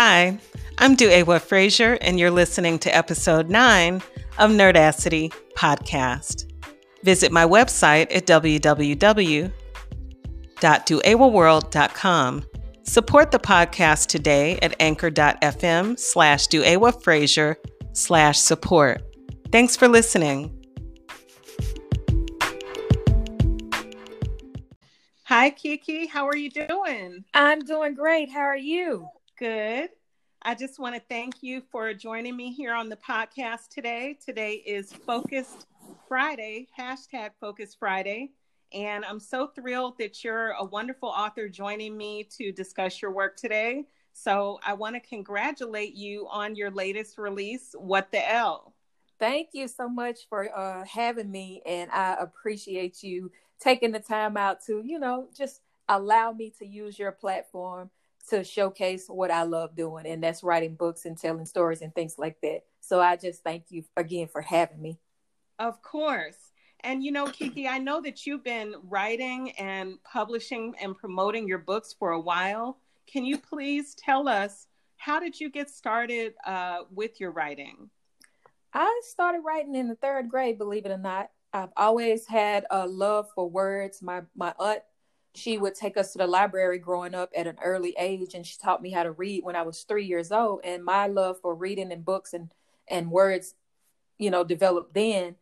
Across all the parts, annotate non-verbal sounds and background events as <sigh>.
Hi, I'm Duewa Frazier, and you're listening to episode 9 of Nerdacity Podcast. Visit my website at www.duewaworld.com. Support the podcast today at anchor.fm slash Duewa Frazier slash support. Thanks for listening. Hi, Kiki. How are you doing? I'm doing great. How are you? Good. I just want to thank you for joining me here on the podcast today. Today is Focused Friday, hashtag Focused Friday. And I'm so thrilled that you're a wonderful author joining me to discuss your work today. So I want to congratulate you on your latest release, What the L. Thank you so much for uh, having me. And I appreciate you taking the time out to, you know, just allow me to use your platform to showcase what I love doing, and that's writing books and telling stories and things like that. So I just thank you again for having me. Of course. And you know, Kiki, I know that you've been writing and publishing and promoting your books for a while. Can you please tell us how did you get started uh, with your writing? I started writing in the third grade, believe it or not. I've always had a love for words. My my aunt, she would take us to the library growing up at an early age, and she taught me how to read when I was three years old. And my love for reading and books and and words, you know, developed then.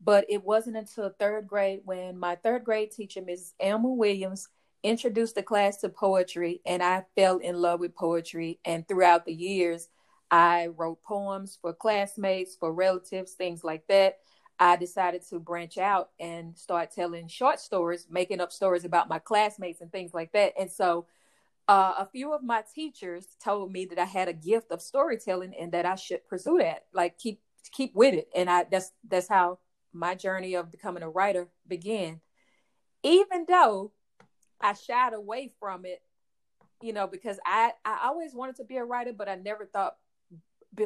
But it wasn't until third grade when my third grade teacher, Ms. Elma Williams, introduced the class to poetry, and I fell in love with poetry. And throughout the years, I wrote poems for classmates, for relatives, things like that. I decided to branch out and start telling short stories, making up stories about my classmates and things like that. And so uh, a few of my teachers told me that I had a gift of storytelling and that I should pursue that, like keep keep with it. And I that's that's how my journey of becoming a writer began. Even though I shied away from it, you know, because I I always wanted to be a writer, but I never thought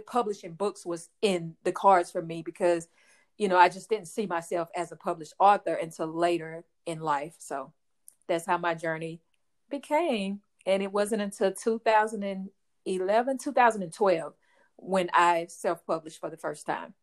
publishing books was in the cards for me because you know, I just didn't see myself as a published author until later in life. So that's how my journey became. And it wasn't until 2011, 2012 when I self published for the first time.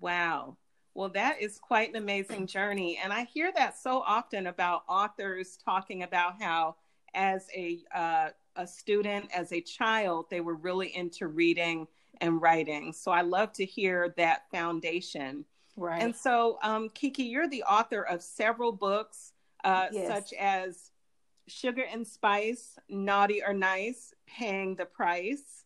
Wow. Well, that is quite an amazing journey. And I hear that so often about authors talking about how, as a, uh, a student, as a child, they were really into reading and writing. So I love to hear that foundation. Right. And so, um, Kiki, you're the author of several books, uh, yes. such as Sugar and Spice, Naughty or Nice, Paying the Price,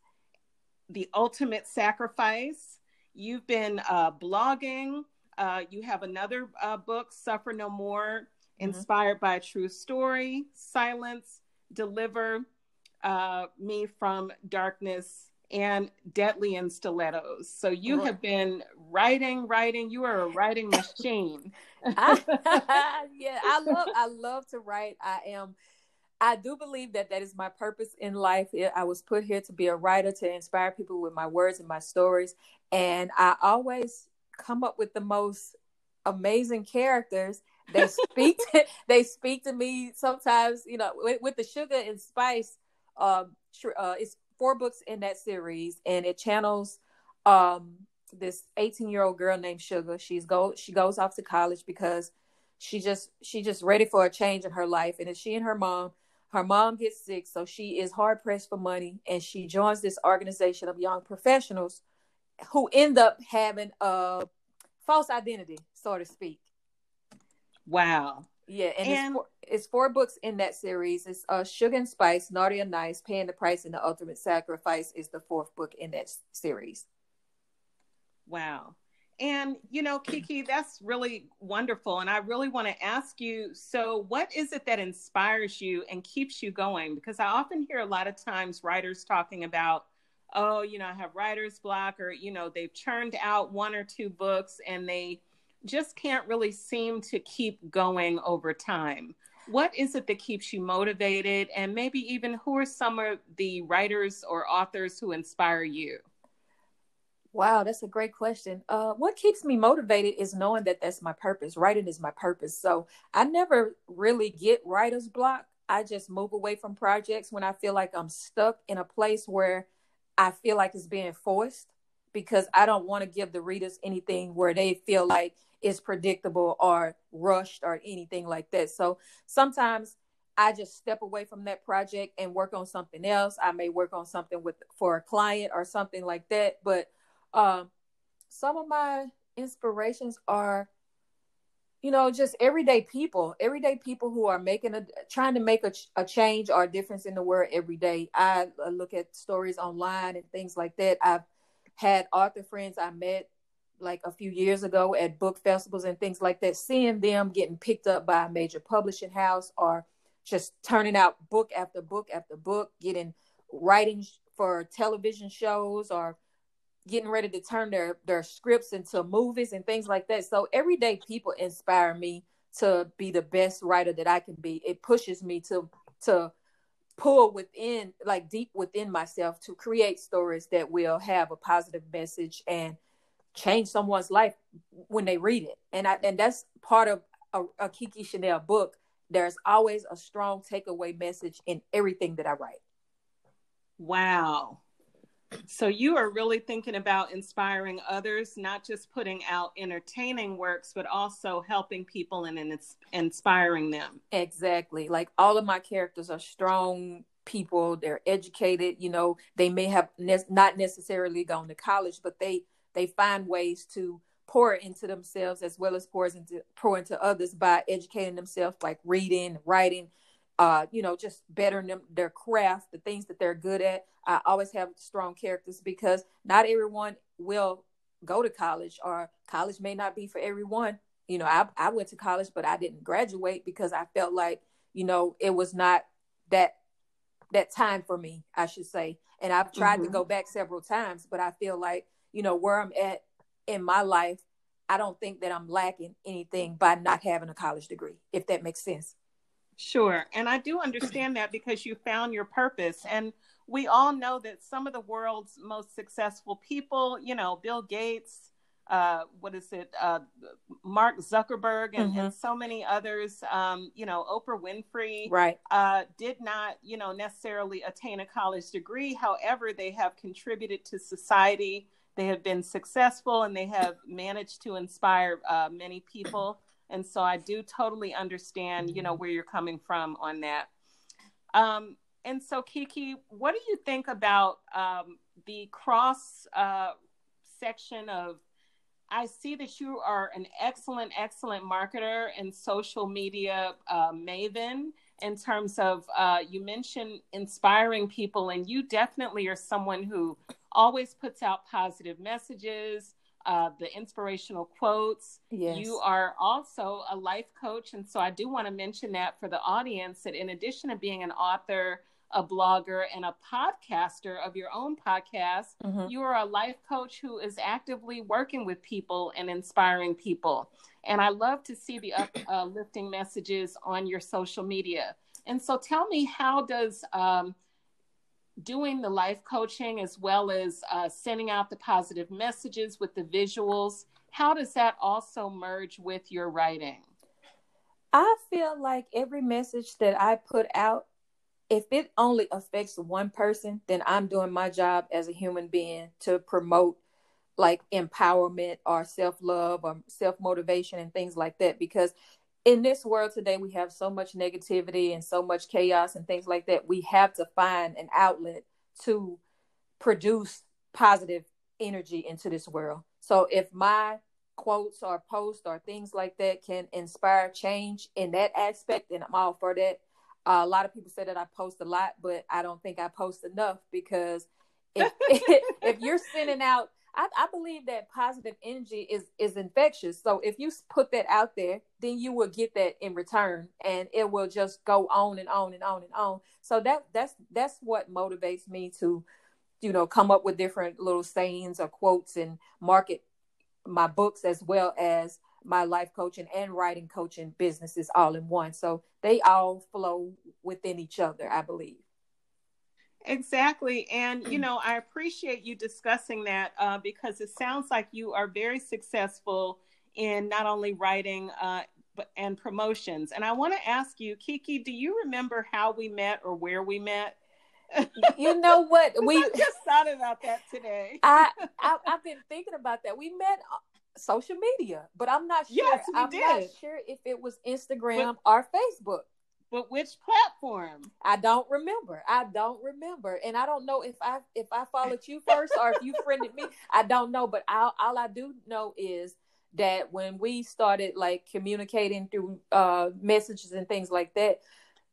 The Ultimate Sacrifice. You've been uh, blogging. Uh, you have another uh, book, Suffer No More, mm-hmm. inspired by a true story, Silence, Deliver uh, Me from Darkness and Deadly in Stilettos. So you have been writing, writing. You are a writing machine. I, <laughs> <laughs> yeah, I love I love to write. I am I do believe that that is my purpose in life. I was put here to be a writer to inspire people with my words and my stories, and I always come up with the most amazing characters. They speak <laughs> to, they speak to me sometimes, you know, with, with the sugar and spice um uh, it's four books in that series, and it channels um, this 18 year old girl named Sugar. She's go she goes off to college because she just she just ready for a change in her life, and it's she and her mom. Her mom gets sick, so she is hard pressed for money, and she joins this organization of young professionals who end up having a false identity, so to speak. Wow. Yeah, and, and it's, four, it's, four, books in that series. It's uh, Sugar and Spice, Naughty and Nice, Paying the Price, and The Ultimate Sacrifice is the fourth book in that series. Wow. And, you know, Kiki, that's really wonderful. And I really want to ask you so, what is it that inspires you and keeps you going? Because I often hear a lot of times writers talking about, oh, you know, I have writer's block, or, you know, they've churned out one or two books and they just can't really seem to keep going over time. What is it that keeps you motivated? And maybe even who are some of the writers or authors who inspire you? Wow, that's a great question. Uh, what keeps me motivated is knowing that that's my purpose. Writing is my purpose. So I never really get writer's block. I just move away from projects when I feel like I'm stuck in a place where I feel like it's being forced because I don't want to give the readers anything where they feel like it's predictable or rushed or anything like that. So sometimes I just step away from that project and work on something else. I may work on something with for a client or something like that. But um, some of my inspirations are you know just everyday people everyday people who are making a trying to make a, a change or a difference in the world every day I look at stories online and things like that i've had author friends i met like a few years ago at book festivals and things like that seeing them getting picked up by a major publishing house or just turning out book after book after book getting writing for television shows or getting ready to turn their their scripts into movies and things like that. So everyday people inspire me to be the best writer that I can be. It pushes me to to pull within like deep within myself to create stories that will have a positive message and change someone's life when they read it. And I and that's part of a, a Kiki Chanel book. There's always a strong takeaway message in everything that I write. Wow. So you are really thinking about inspiring others, not just putting out entertaining works, but also helping people and, and inspiring them. Exactly. Like all of my characters are strong people. They're educated. You know, they may have ne- not necessarily gone to college, but they they find ways to pour into themselves as well as pour into pour into others by educating themselves, like reading, writing, uh, you know, just bettering them, their craft, the things that they're good at. I always have strong characters because not everyone will go to college or college may not be for everyone. You know, I, I went to college, but I didn't graduate because I felt like, you know, it was not that that time for me, I should say. And I've tried mm-hmm. to go back several times, but I feel like, you know, where I'm at in my life, I don't think that I'm lacking anything by not having a college degree, if that makes sense. Sure. And I do understand that because you found your purpose. And we all know that some of the world's most successful people, you know, Bill Gates, uh, what is it, uh, Mark Zuckerberg, and, mm-hmm. and so many others, um, you know, Oprah Winfrey, right, uh, did not, you know, necessarily attain a college degree. However, they have contributed to society. They have been successful, and they have managed to inspire uh, many people. And so I do totally understand, you know, mm-hmm. where you're coming from on that. Um, and so Kiki, what do you think about um, the cross uh, section of? I see that you are an excellent, excellent marketer and social media uh, maven in terms of uh, you mentioned inspiring people, and you definitely are someone who always puts out positive messages uh, the inspirational quotes. Yes. You are also a life coach. And so I do want to mention that for the audience that in addition to being an author, a blogger, and a podcaster of your own podcast, mm-hmm. you are a life coach who is actively working with people and inspiring people. And I love to see the uplifting messages on your social media. And so tell me, how does um, doing the life coaching as well as uh, sending out the positive messages with the visuals, how does that also merge with your writing? I feel like every message that I put out, if it only affects one person, then I'm doing my job as a human being to promote like empowerment or self love or self motivation and things like that. Because in this world today we have so much negativity and so much chaos and things like that. We have to find an outlet to produce positive energy into this world. So if my quotes or posts or things like that can inspire change in that aspect and i'm all for that. Uh, a lot of people say that i post a lot but i don't think i post enough because if, <laughs> if you're sending out I, I believe that positive energy is is infectious. So if you put that out there, then you will get that in return, and it will just go on and on and on and on. So that that's that's what motivates me to, you know, come up with different little sayings or quotes and market my books as well as my life coaching and writing coaching businesses all in one. So they all flow within each other, I believe. Exactly. And, you <clears throat> know, I appreciate you discussing that uh, because it sounds like you are very successful in not only writing uh, but, and promotions. And I want to ask you, Kiki, do you remember how we met or where we met? you know what? <laughs> We I just thought about that today. <laughs> I, I I've been thinking about that. We met social media, but I'm not sure. Yes, we I'm did. not sure if it was Instagram or Facebook. But which platform? I don't remember. I don't remember, and I don't know if I if I followed you first or if you friended me. I don't know, but all all I do know is that when we started like communicating through uh messages and things like that,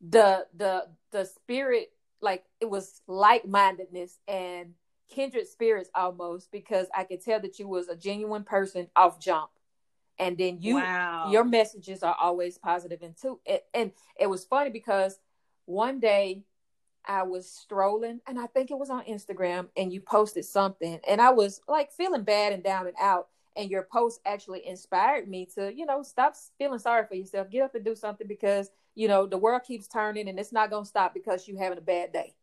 the the the spirit like it was like mindedness and kindred spirits almost because I could tell that you was a genuine person off jump. And then you wow. your messages are always positive and too and, and it was funny because one day I was strolling and I think it was on Instagram and you posted something and I was like feeling bad and down and out and your post actually inspired me to, you know, stop feeling sorry for yourself. Get up and do something because, you know, the world keeps turning and it's not going to stop because you're having a bad day.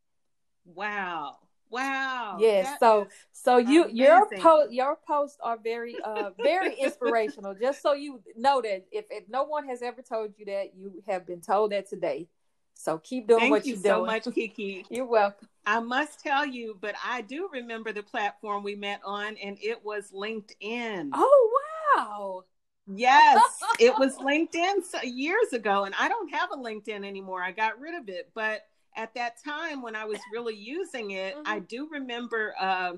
Wow. Wow. Yes. So so you your post your posts are very uh very <laughs> inspirational. Just so you know that if, if no one has ever told you that, you have been told that today. So keep doing Thank what you you're so doing. much, Kiki. <laughs> You're welcome. I must tell you, but I do remember the platform we met on, and it was LinkedIn. Oh wow. Yes, it was <laughs> LinkedIn years ago, and I don't have a LinkedIn anymore. I got rid of it, but at that time when I was really using it, Mhm. I do remember uh,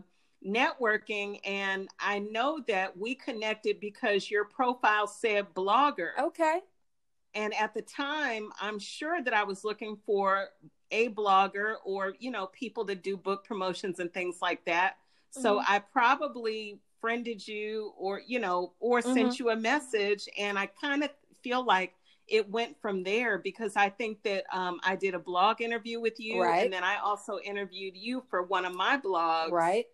networking, and I know that we connected because your profile said blogger. Okay. And at the time, I'm sure that I was looking for a blogger or, you know, people to do book promotions and things like that. So Mhm. I probably friended you or, you know, or Mm-hmm. sent you a message. And I kind of feel like it went from there because I think that um, I did a blog interview with you. Right. And then I also interviewed you for one of my blogs. Right.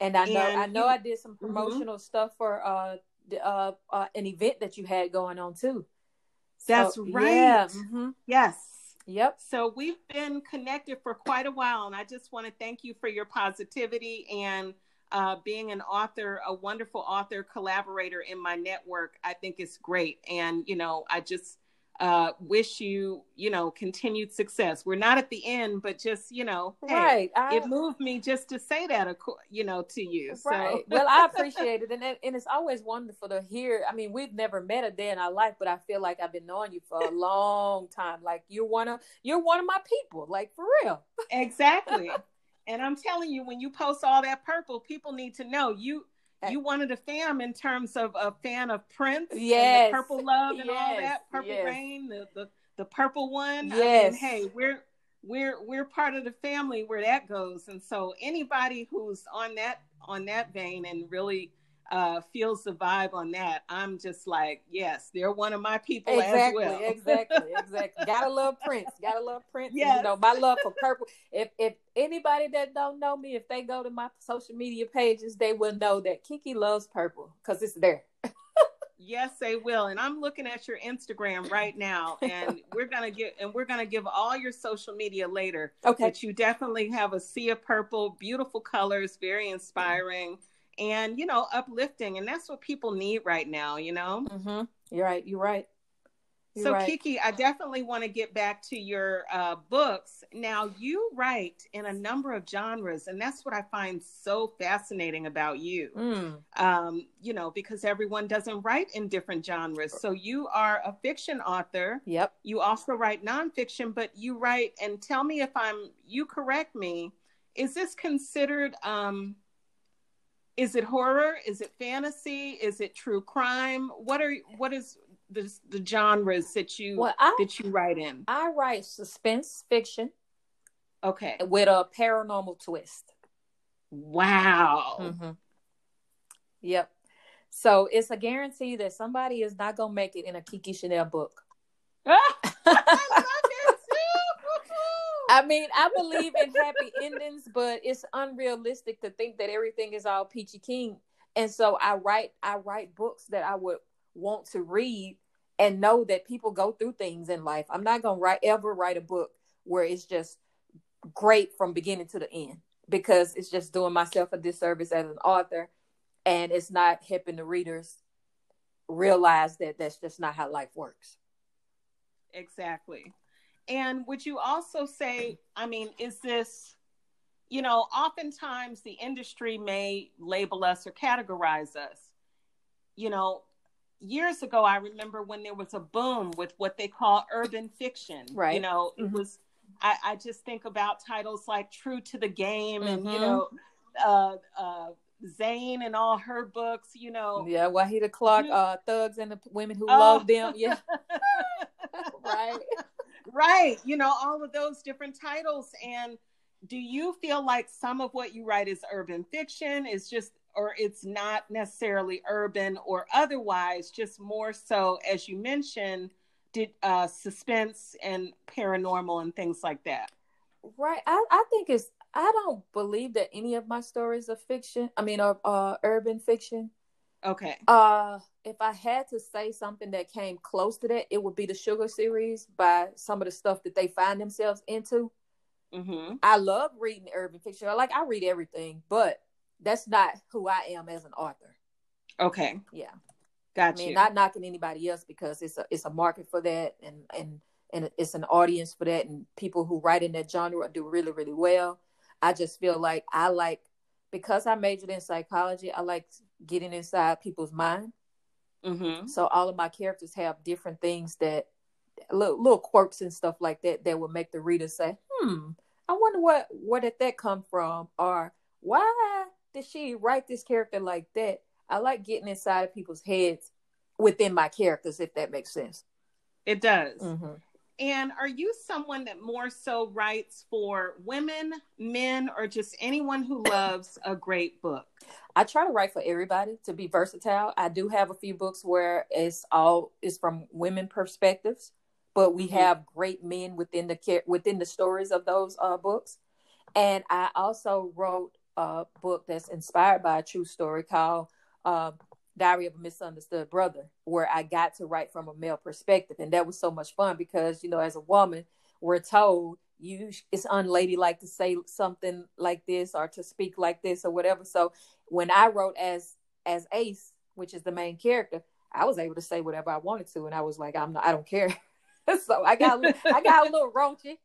And I know And I know you- I did some promotional stuff for uh, uh uh an event that you had going on too. So, That's Yeah. right. mhm. Yes. Yep. So we've been connected for quite a while, and I just want to thank you for your positivity and uh, being an author, a wonderful author collaborator in my network. I think it's great, and you know, I just uh, wish you, you know, continued success. We're not at the end, but just you know, hey, right. I, it moved me just to say that, you know, to you. <laughs> So Right. well, I appreciate it, and it- and it's always wonderful to hear. I mean, we've never met a day in our life, but I feel like I've been knowing you for a long time. Like you're one of you're one of my people. Like for real. exactly. <laughs> and I'm telling you, when you post all that purple, people need to know you you wanted a fam in terms of a fan of Prince, and Yes. the Purple Love, and all that Purple Yes. Rain, the, the the purple one. I Yes. mean, hey, we're we're we're part of the family where that goes, and so anybody who's on that on that vein and really uh, feels the vibe on that, I'm just like, yes, they're one of my people Exactly. as well. <laughs> Exactly. Exactly. Gotta love Prince. Gotta love Prince. Yes. You know my love for purple. If if anybody that don't know me, if they go to my social media pages, they will know that Kiki loves purple because it's there. Yes, they will. And I'm looking at your Instagram right now, <laughs> and we're gonna get and we're gonna give all your social media later. Okay. But you definitely have a sea of purple, beautiful colors, very inspiring, and you know, uplifting. And that's what people need right now, you know. Mm-hmm. You're right. You're right. You're so right. Kiki, I definitely want to get back to your uh, books. Now you write in a number of genres, and that's what I find so fascinating about you. Mm. um, you know, because everyone doesn't write in different genres. So you are a fiction author. Yep. You also write nonfiction, but you write, and tell me if I'm, you correct me, is this considered, um, is it horror? Is it fantasy? Is it true crime? What are, what is the, the genres that you, Well, I that you write in? I write suspense fiction Okay. with a paranormal twist. Wow. Mm-hmm. Yep. So it's a guarantee that somebody is not gonna make it in a Kiki Chanel book. <laughs> <laughs> I love it too. I mean, I believe in happy endings, but it's unrealistic to think that everything is all peachy keen. And so I write I write books that I would want to read and know that people go through things in life. I'm not gonna write ever write a book where it's just great from beginning to the end because it's just doing myself a disservice as an author and it's not helping the readers realize that that's just not how life works. Exactly. And would you also say, I mean, is this you know, oftentimes the industry may label us or categorize us. You know, years ago, I remember when there was a boom with what they call urban fiction. Right. You know, Mhm. it was, I, I just think about titles like True to the Game and, you Mhm. know, uh, uh, Zane and all her books, you know. Yeah, Wahida Clark, You- uh, thugs and the women who Oh. love them. Yeah, <laughs> <laughs> right. Right you know all of those different titles and do you feel like some of what you write is urban fiction is just or it's not necessarily urban or otherwise just more so as you mentioned did uh suspense and paranormal and things like that Right. I, I think it's I don't believe that any of my stories are fiction. I mean are uh urban fiction. Okay Uh if I had to say something that came close to that, it would be the Sugar series by some of the stuff that they find themselves into. mm-hmm. I love reading urban fiction. Like I read everything, but that's not who I am as an author. okay Yeah. got I mean, not knocking anybody else because it's a it's a market for that, and and and it's an audience for that, and people who write in that genre do really really well. I just feel like I like because I majored in psychology. I like getting inside people's mind. mm-hmm. So all of my characters have different things that little, little quirks and stuff like that that will make the reader say, "Hmm, I wonder what where did that come from?" or "Why did she write this character like that?" I like getting inside of people's heads within my characters, if that makes sense. it does Mm-hmm. And are you someone that more so writes for women, men, or just anyone who loves a great book? I try to write for everybody to be versatile. I do have a few books where it's all is from women perspectives, but we Mhm. have great men within the within the stories of those uh, books. And I also wrote a book that's inspired by a true story called uh, Diary of a Misunderstood Brother, where I got to write from a male perspective, and that was so much fun because you know, as a woman, we're told you it's unladylike to say something like this or to speak like this or whatever. So when I wrote as as Ace, which is the main character, I was able to say whatever I wanted to, and I was like, I'm not, I don't care. <laughs> so I got I got a little <laughs> raunchy.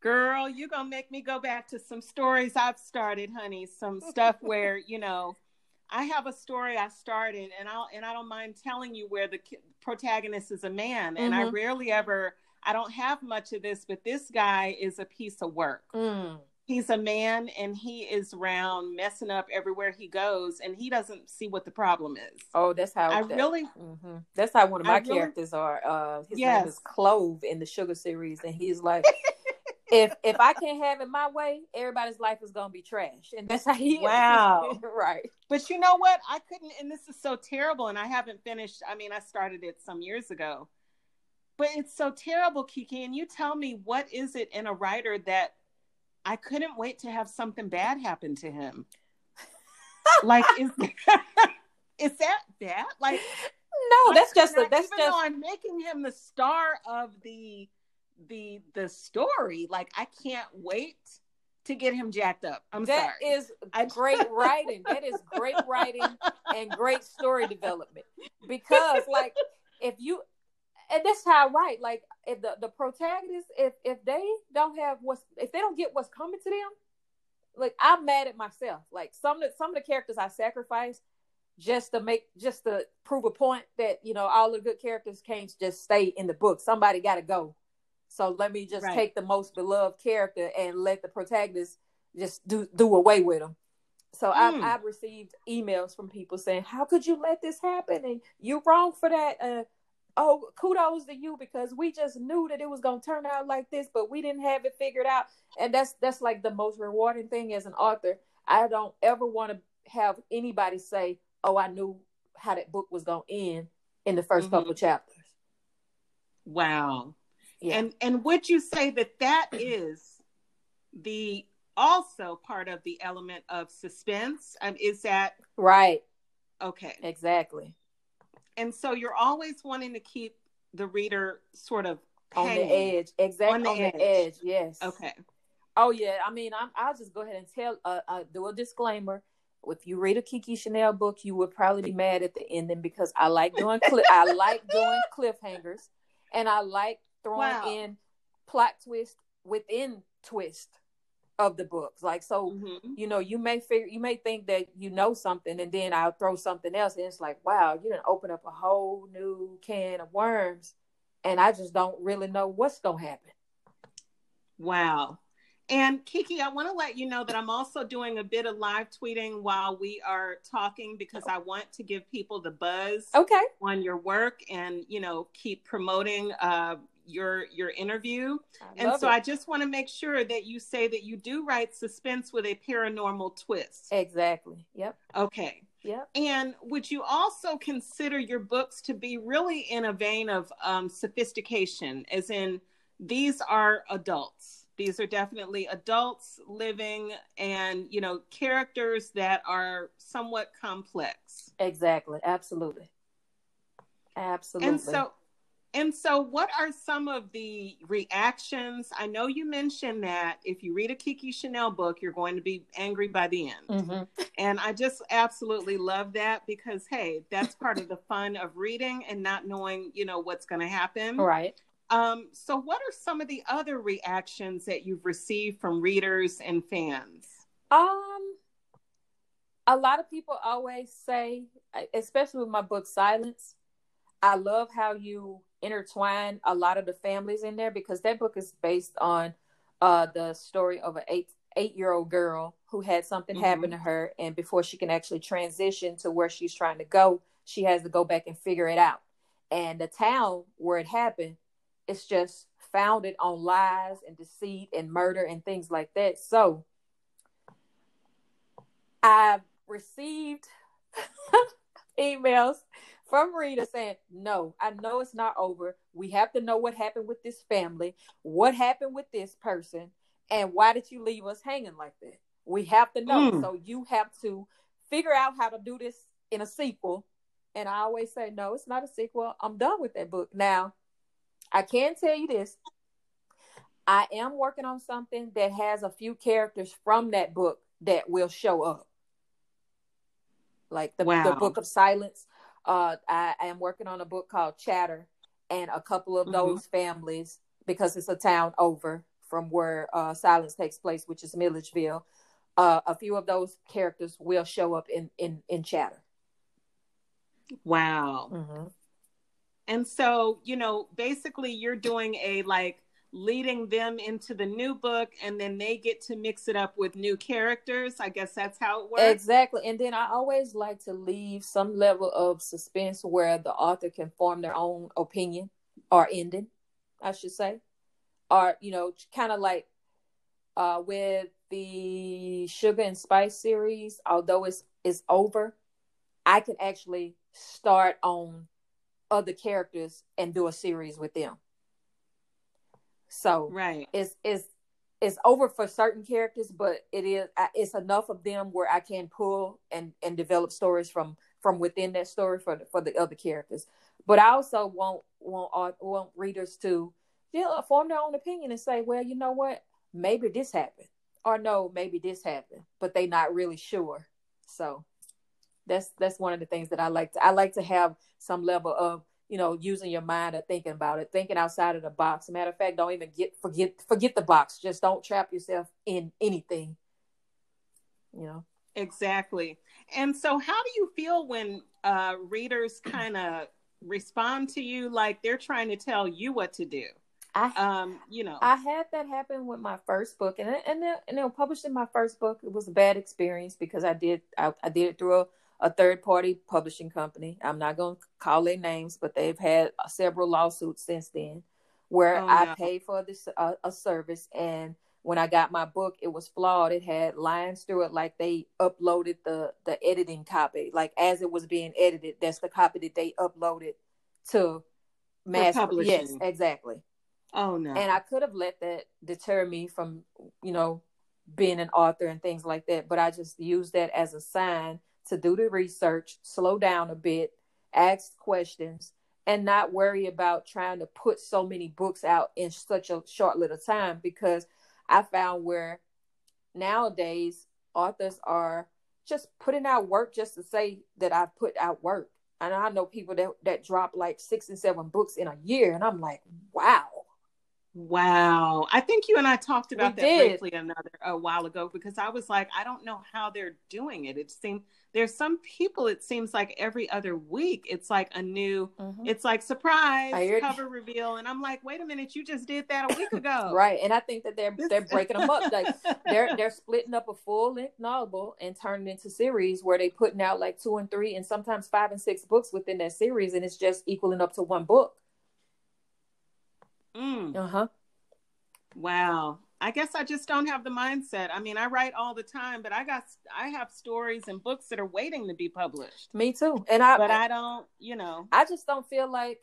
Girl, you gonna make me go back to some stories I've started, honey. Some stuff where <laughs> you know, I have a story I started, and I'll and I don't mind telling you where the ki- protagonist is a man, and I Mhm. rarely ever. I don't have much of this, but this guy is a piece of work. Mm. He's a man, and he is round messing up everywhere he goes, and he doesn't see what the problem is. Oh, that's how I that- really, Mhm. That's how one of I my really- characters are. Uh, his Yes. name is Clove in the Sugar series, and he's like, <laughs> if if I can't have it my way, everybody's life is gonna be trash, and that's how he is. Wow. <laughs> right. But you know what? I couldn't, and this is so terrible, and I haven't finished. I mean, I started it some years ago, but it's so terrible, Kiki. And you tell me, what is it in a writer that I couldn't wait to have something bad happen to him? like, is <laughs> <laughs> is that bad? Like, No, that's just a, not- that's even just though I'm making him the star of the the the story. Like, I can't wait to get him jacked up. I'm That sorry. is I- <laughs> great writing. That is great writing and great story development. Because like if you and that's how I write. Like if the, the protagonist, if if they don't have what's if they don't get what's coming to them, like I'm mad at myself. Like some of the some of the characters I sacrificed just to make just to prove a point that, you know, all the good characters can't just stay in the book. Somebody gotta go. So let me just Right. take the most beloved character and let the protagonist just do do away with them. So Hmm. I've I've received emails from people saying, "How could you let this happen? And you're wrong for that." Uh, oh, kudos to you because we just knew that it was gonna turn out like this, but we didn't have it figured out. And that's that's like the most rewarding thing as an author. I don't ever want to have anybody say, "Oh, I knew how that book was gonna end in the 1st Mhm. couple chapters." Wow. Yeah. And and would you say that that is the also part of the element of suspense? Um, is that right, okay? exactly. And so you're always wanting to keep the reader sort of On the edge, exactly On on the the, edge. edge. Yes. Okay. Oh yeah, I mean, I'm, I'll just go ahead and tell, uh, uh, do a disclaimer. If you read a Kiki Chanel book, you would probably be mad at the ending because I like doing, cli- I like doing <laughs> cliffhangers, and I like throwing Wow. in plot twist within twist. Of the books. Like so, mm-hmm. you know, you may figure you may think that you know something, and then I'll throw something else, and it's like, wow, you didn't open up a whole new can of worms, and I just don't really know what's gonna happen. Wow. And Kiki, I want to let you know that I'm also doing a bit of live tweeting while we are talking because I want to give people the buzz okay. on your work and you know keep promoting uh, your your interview. And so it. I just want to make sure that you say that you do write suspense with a paranormal twist. Exactly. Yep. Okay. Yep. And would you also consider your books to be really in a vein of um, sophistication, as in these are adults? These are definitely adults living and, you know, characters that are somewhat complex. Exactly. Absolutely. Absolutely. And so and so, what are some of the reactions? I know you mentioned that if you read a Kiki Chanel book, you're going to be angry by the end. Mm-hmm. And I just absolutely love that because, hey, that's part of the fun of reading and not knowing, you know, what's going to happen. Right. Um, so, what are some of the other reactions that you've received from readers and fans? Um, a lot of people always say, especially with my book Silence, I love how you intertwine a lot of the families in there because that book is based on uh, the story of an eight eight year old girl who had something mm-hmm. happen to her, and before she can actually transition to where she's trying to go, she has to go back and figure it out. And the town where it happened, it's just founded on lies and deceit and murder and things like that. So I've received <laughs> emails from Rita saying, No, I know it's not over. We have to know what happened with this family, what happened with this person, and why did you leave us hanging like that? We have to know. Mm. So you have to figure out how to do this in a sequel. And I always say, No, it's not a sequel. I'm done with that book. Now, I can tell you this. I am working on something that has a few characters from that book that will show up. Like the, wow. the book of silence uh, I, I, am working on a book called Chatter, and a couple of mm-hmm. those families, because it's a town over from where uh, Silence takes place, which is Milledgeville. Uh, a few of those characters will show up in in in Chatter. Wow. Mm-hmm. And so, you know, basically, you're doing a like leading them into the new book and then they get to mix it up with new characters. I guess that's how it works. Exactly. And then i always like to leave some level of suspense where the author can form their own opinion or ending i should say. Or you know kind of like uh with the sugar and spice series although it's it's over i can actually start on other characters and do a series with them so right, it's it's it's over for certain characters, but it is it's enough of them where I can pull and and develop stories from from within that story for the, for the other characters. But I also want want want readers to feel form their own opinion and say, well, you know what, maybe this happened, or no, maybe this happened, but they not really sure. So that's that's one of the things that I like to I like to have some level of you know, using your mind or thinking about it, thinking outside of the box. matter of fact, don't even get forget forget the box. Just don't trap yourself in anything. You know. Exactly. And so how do you feel when uh readers <clears throat> kind of respond to you like they're trying to tell you what to do? I um, you know. I had that happen with my first book and and then, and then publishing my first book, it was a bad experience because I did I, I did it through a a third party publishing company. I'm not going to call their names, but they've had several lawsuits since then where oh, I paid for this uh, a service and when I got my book, it was flawed. It had lines through it like they uploaded the the editing copy, like as it was being edited. That's the copy that they uploaded to mass publishing. Yes, exactly. Oh no! And I could have let that deter me from, you know, being an author and things like that. But I just used that as a sign to do the research, slow down a bit, ask questions, and not worry about trying to put so many books out in such a short little time because I found where nowadays authors are just putting out work just to say that I've put out work. And I know people that, that drop like six and seven books in a year, and I'm like, wow, Wow. I think you and I talked about we that did. briefly another a while ago because I was like, I don't know how they're doing it. It seems there's some people it seems like every other week it's like a new mm-hmm. it's like surprise cover reveal and i'm like wait a minute you just did that a week ago <laughs> right and i think that they're they're breaking them up like <laughs> they're they're splitting up a full length novel and turning into series where they're putting out like two and three and sometimes five and six books within that series and it's just equaling up to one book mm. uh-huh wow I guess I just don't have the mindset. I mean, I write all the time, but I got I have stories and books that are waiting to be published. Me too. And I But I don't, you know. I just don't feel like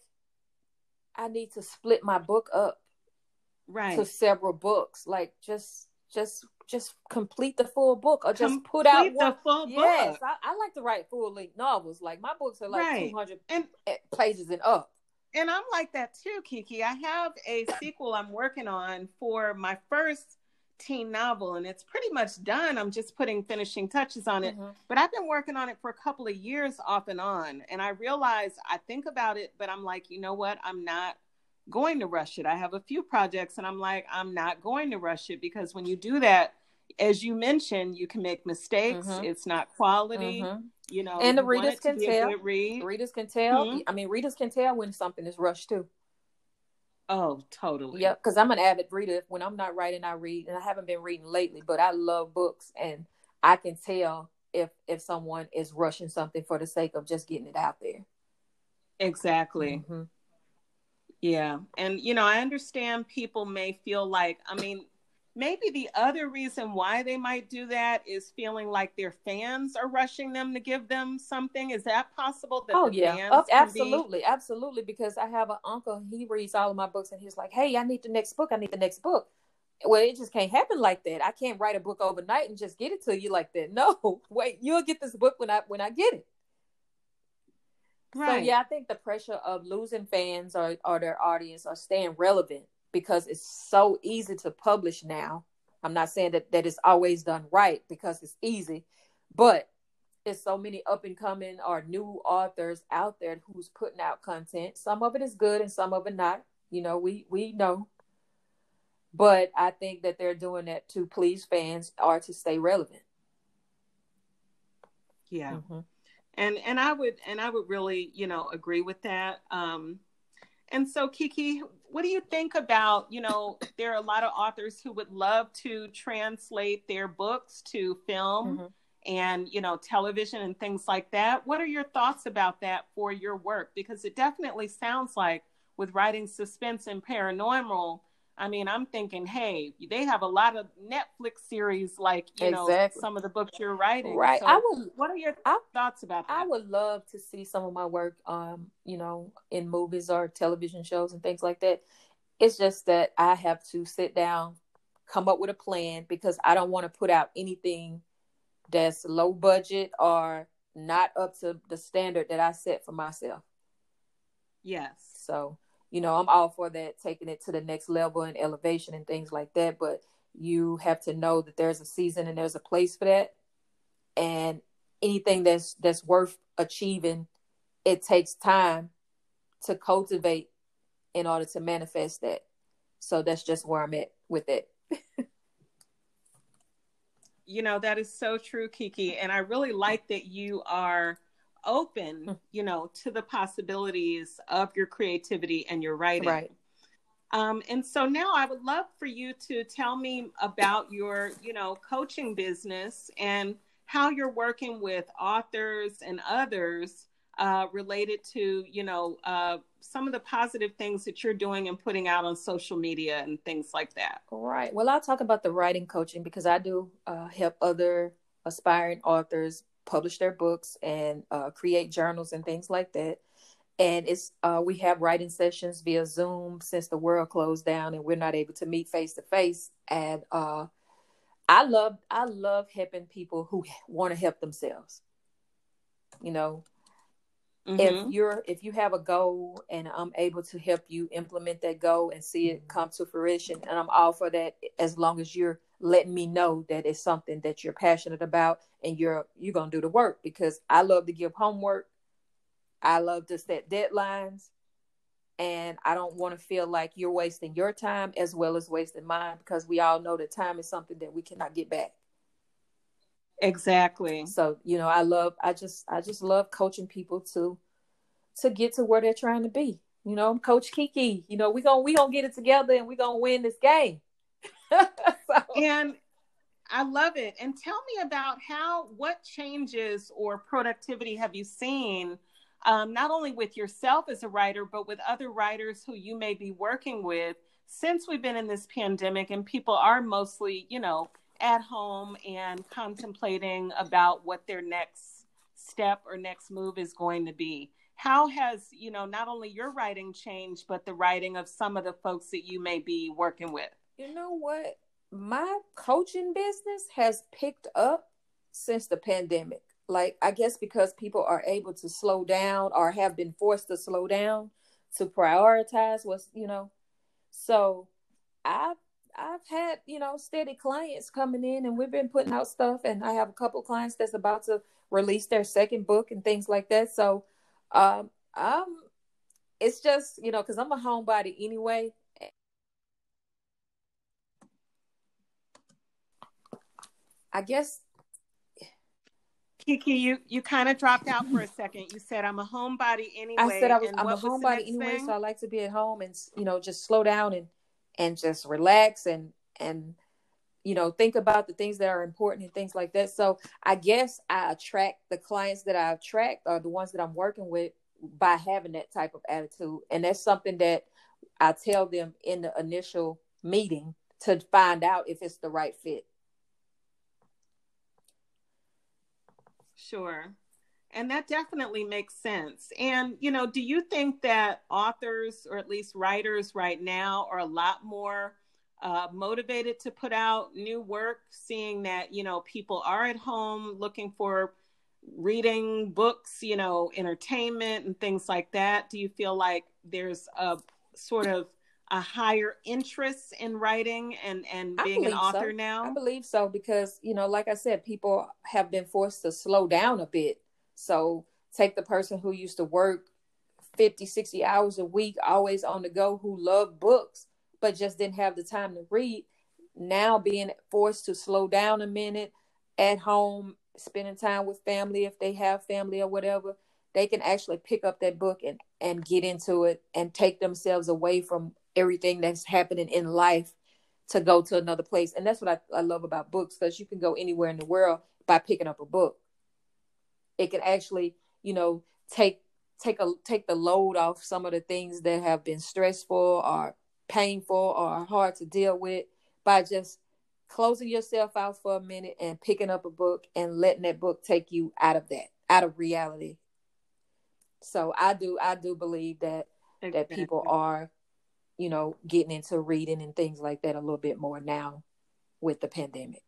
I need to split my book up right to several books. Like just just just complete the full book or just complete put out one. the full yes, book. I, I like to write full length novels. Like my books are like right. 200 pages and up and I'm like that too, Kiki. I have a sequel I'm working on for my first teen novel, and it's pretty much done. I'm just putting finishing touches on it. Mm-hmm. But I've been working on it for a couple of years off and on. And I realize I think about it, but I'm like, you know what? I'm not going to rush it. I have a few projects, and I'm like, I'm not going to rush it because when you do that, as you mentioned, you can make mistakes. Mm-hmm. It's not quality. Mm-hmm. You know, and the readers can tell. Readers can tell. Mm-hmm. I mean, readers can tell when something is rushed too. Oh, totally. Yeah, because I'm an avid reader. When I'm not writing, I read, and I haven't been reading lately. But I love books, and I can tell if if someone is rushing something for the sake of just getting it out there. Exactly. Mm-hmm. Yeah, and you know, I understand people may feel like, I mean, maybe the other reason why they might do that is feeling like their fans are rushing them to give them something. Is that possible? That oh yeah, oh, absolutely, be... absolutely. Because I have an uncle, he reads all of my books, and he's like, "Hey, I need the next book. I need the next book." Well, it just can't happen like that. I can't write a book overnight and just get it to you like that. <laughs> No, wait, you'll get this book when I when I get it. Right. So yeah, I think the pressure of losing fans or, or their audience or staying relevant because it's so easy to publish now. I'm not saying that that is always done right because it's easy, but it's so many up and coming or new authors out there who's putting out content. Some of it is good and some of it not. You know, we we know. But I think that they're doing that to please fans or to stay relevant. Yeah. Mm-hmm. And and I would and I would really, you know, agree with that. Um and so, Kiki, what do you think about, you know, there are a lot of authors who would love to translate their books to film mm-hmm. and, you know, television and things like that. What are your thoughts about that for your work? Because it definitely sounds like with writing suspense and paranormal, I mean, I'm thinking, hey, they have a lot of Netflix series, like you exactly. know, some of the books you're writing. Right. So I would. What are your I, thoughts about that? I would love to see some of my work, um, you know, in movies or television shows and things like that. It's just that I have to sit down, come up with a plan because I don't want to put out anything that's low budget or not up to the standard that I set for myself. Yes. So you know, I'm all for that, taking it to the next level and elevation and things like that. But you have to know that there's a season and there's a place for that. And anything that's that's worth achieving, it takes time to cultivate in order to manifest that. So that's just where I'm at with it. <laughs> you know, that is so true, Kiki. And I really like that you are open, hmm. you know, to the possibilities of your creativity and your writing. Right. Um, and so now I would love for you to tell me about your, you know, coaching business and how you're working with authors and others uh, related to, you know, uh, some of the positive things that you're doing and putting out on social media and things like that. Right. Well, I'll talk about the writing coaching because I do uh, help other aspiring authors publish their books and uh, create journals and things like that. And it's uh, we have writing sessions via Zoom since the world closed down and we're not able to meet face to face. And uh, I love I love helping people who want to help themselves. You know, Mm-hmm. if you're if you have a goal and i'm able to help you implement that goal and see it come to fruition and i'm all for that as long as you're letting me know that it's something that you're passionate about and you're you're gonna do the work because i love to give homework i love to set deadlines and I don't want to feel like you're wasting your time as well as wasting mine because we all know that time is something that we cannot get back. Exactly. So, you know, I love I just I just love coaching people to to get to where they're trying to be. You know, I'm Coach Kiki. You know, we're gonna we gonna get it together and we're gonna win this game. <laughs> so. And I love it. And tell me about how what changes or productivity have you seen um, not only with yourself as a writer, but with other writers who you may be working with since we've been in this pandemic and people are mostly, you know, at home and contemplating about what their next step or next move is going to be. How has, you know, not only your writing changed, but the writing of some of the folks that you may be working with? You know what? My coaching business has picked up since the pandemic. Like i guess because people are able to slow down or have been forced to slow down to prioritize what's you know. So i've i've had you know steady clients coming in and we've been putting out stuff and i have a couple clients that's about to release their second book and things like that. So um um it's just you know because i'm a homebody anyway i guess Keke, you you kind of dropped out for a second. You said I'm a homebody anyway. I said I was I'm a homebody anyway, thing? so I like to be at home and you know just slow down and and just relax and and you know think about the things that are important and things like that. So I guess I attract the clients that I attract or the ones that I'm working with by having that type of attitude, and that's something that I tell them in the initial meeting to find out if it's the right fit. Sure. And that definitely makes sense. And, you know, do you think that authors or at least writers right now are a lot more uh, motivated to put out new work, seeing that, you know, people are at home looking for reading books, you know, entertainment and things like that? Do you feel like there's a sort of a higher interest in writing and and being an author so. now? I believe so because you know, like I said, people have been forced to slow down a bit. So take the person who used to work 50, 60 hours a week, always on the go, who loved books but just didn't have the time to read. Now being forced to slow down a minute at home, spending time with family if they have family or whatever, they can actually pick up that book and and get into it and take themselves away from everything that's happening in life to go to another place. And that's what I, I love about books because you can go anywhere in the world by picking up a book. It can actually, you know, take take a take the load off some of the things that have been stressful or painful or hard to deal with by just closing yourself out for a minute and picking up a book and letting that book take you out of that, out of reality. So I do I do believe that exactly. that people are you know, getting into reading and things like that a little bit more now with the pandemic.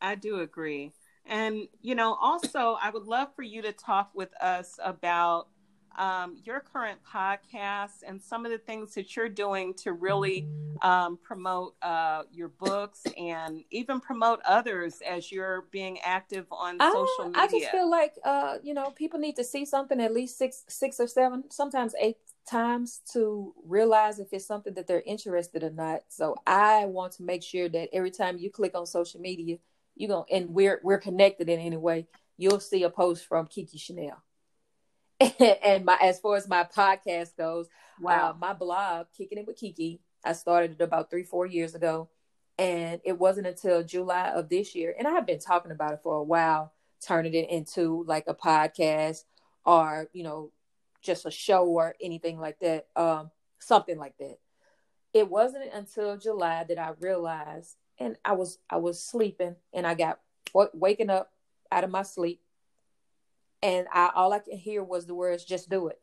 I do agree. And, you know, also, I would love for you to talk with us about um, your current podcast and some of the things that you're doing to really um, promote uh, your books and even promote others as you're being active on uh, social media. I just feel like, uh, you know, people need to see something at least six, six or seven, sometimes eight times to realize if it's something that they're interested or not. So I want to make sure that every time you click on social media, you go and we're we're connected in any way, you'll see a post from Keke Chanel. <laughs> and my as far as my podcast goes, wow, uh, my blog, Kicking It with Keke, I started it about three, four years ago. And it wasn't until July of this year, and I have been talking about it for a while, turning it into like a podcast or, you know, just a show or anything like that, um, something like that. It wasn't until July that I realized, and I was I was sleeping, and I got w- waking up out of my sleep, and I all I could hear was the words "just do it,"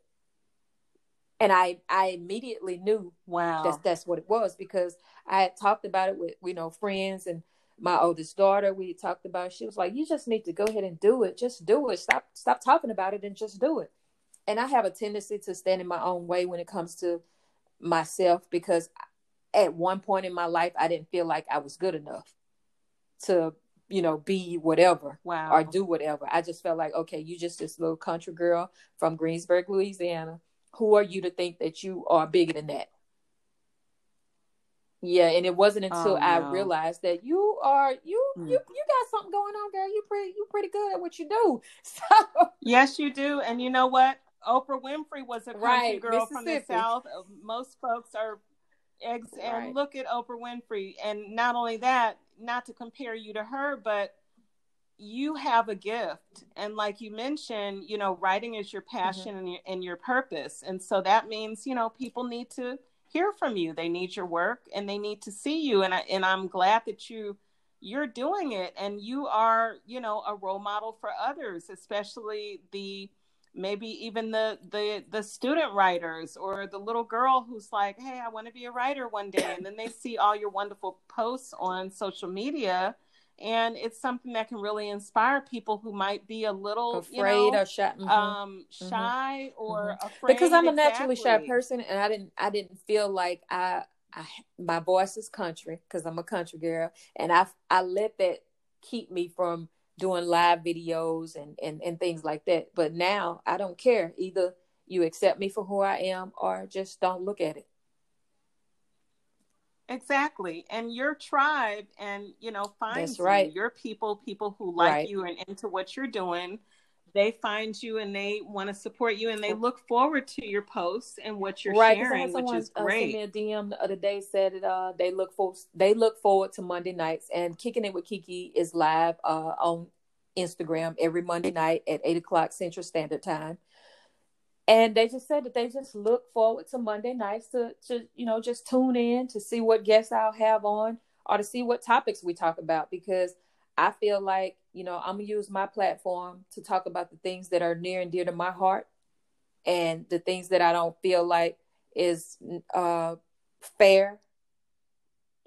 and I I immediately knew wow. that's that's what it was because I had talked about it with you know friends and my oldest daughter. We talked about it. she was like you just need to go ahead and do it. Just do it. Stop stop talking about it and just do it and I have a tendency to stand in my own way when it comes to myself because at one point in my life I didn't feel like I was good enough to you know be whatever wow. or do whatever. I just felt like okay, you just this little country girl from Greensburg, Louisiana who are you to think that you are bigger than that? Yeah, and it wasn't until oh, no. I realized that you are you mm. you you got something going on, girl. You pretty you pretty good at what you do. <laughs> So yes, you do. And you know what? Oprah Winfrey was a country right, girl from the South. Most folks are eggs, right. and look at Oprah Winfrey. And not only that, not to compare you to her, but you have a gift and like you mentioned you know writing is your mm-hmm. passion mm-hmm. and, your, and your purpose and so that means you know people need to hear from you they need your work and they need to see you and I, and I'm glad that you you're doing it and you are you know a role model for others especially the maybe even the the the student writers or the little girl who's like hey i want to be a writer one day and then they <coughs> see all your wonderful posts on social media and it's something that can really inspire people who might be a little afraid you know, or shy, mm-hmm. um, mm-hmm. shy mm-hmm. or mm-hmm. afraid. Because I'm a naturally exactly. shy person, and I didn't I didn't feel like I, I my voice is country because I'm a country girl, and I I let that keep me from doing live videos and and and things like that. But now I don't care either. You accept me for who I am, or just don't look at it. Exactly. And your tribe and, you know, finds right. you, your people, people who like right. you and into what you're doing, they find you and they want to support you and they look forward to your posts and what you're right, sharing, which is great. Uh, sent me a DM the other day said that uh, they look for they look forward to Monday nights and kicking it with Keke is live uh, on Instagram every Monday night at eight o'clock Central Standard Time and they just said that they just look forward to Monday nights to to you know just tune in to see what guests I'll have on or to see what topics we talk about because I feel like you know I'm gonna use my platform to talk about the things that are near and dear to my heart and the things that I don't feel like is uh, fair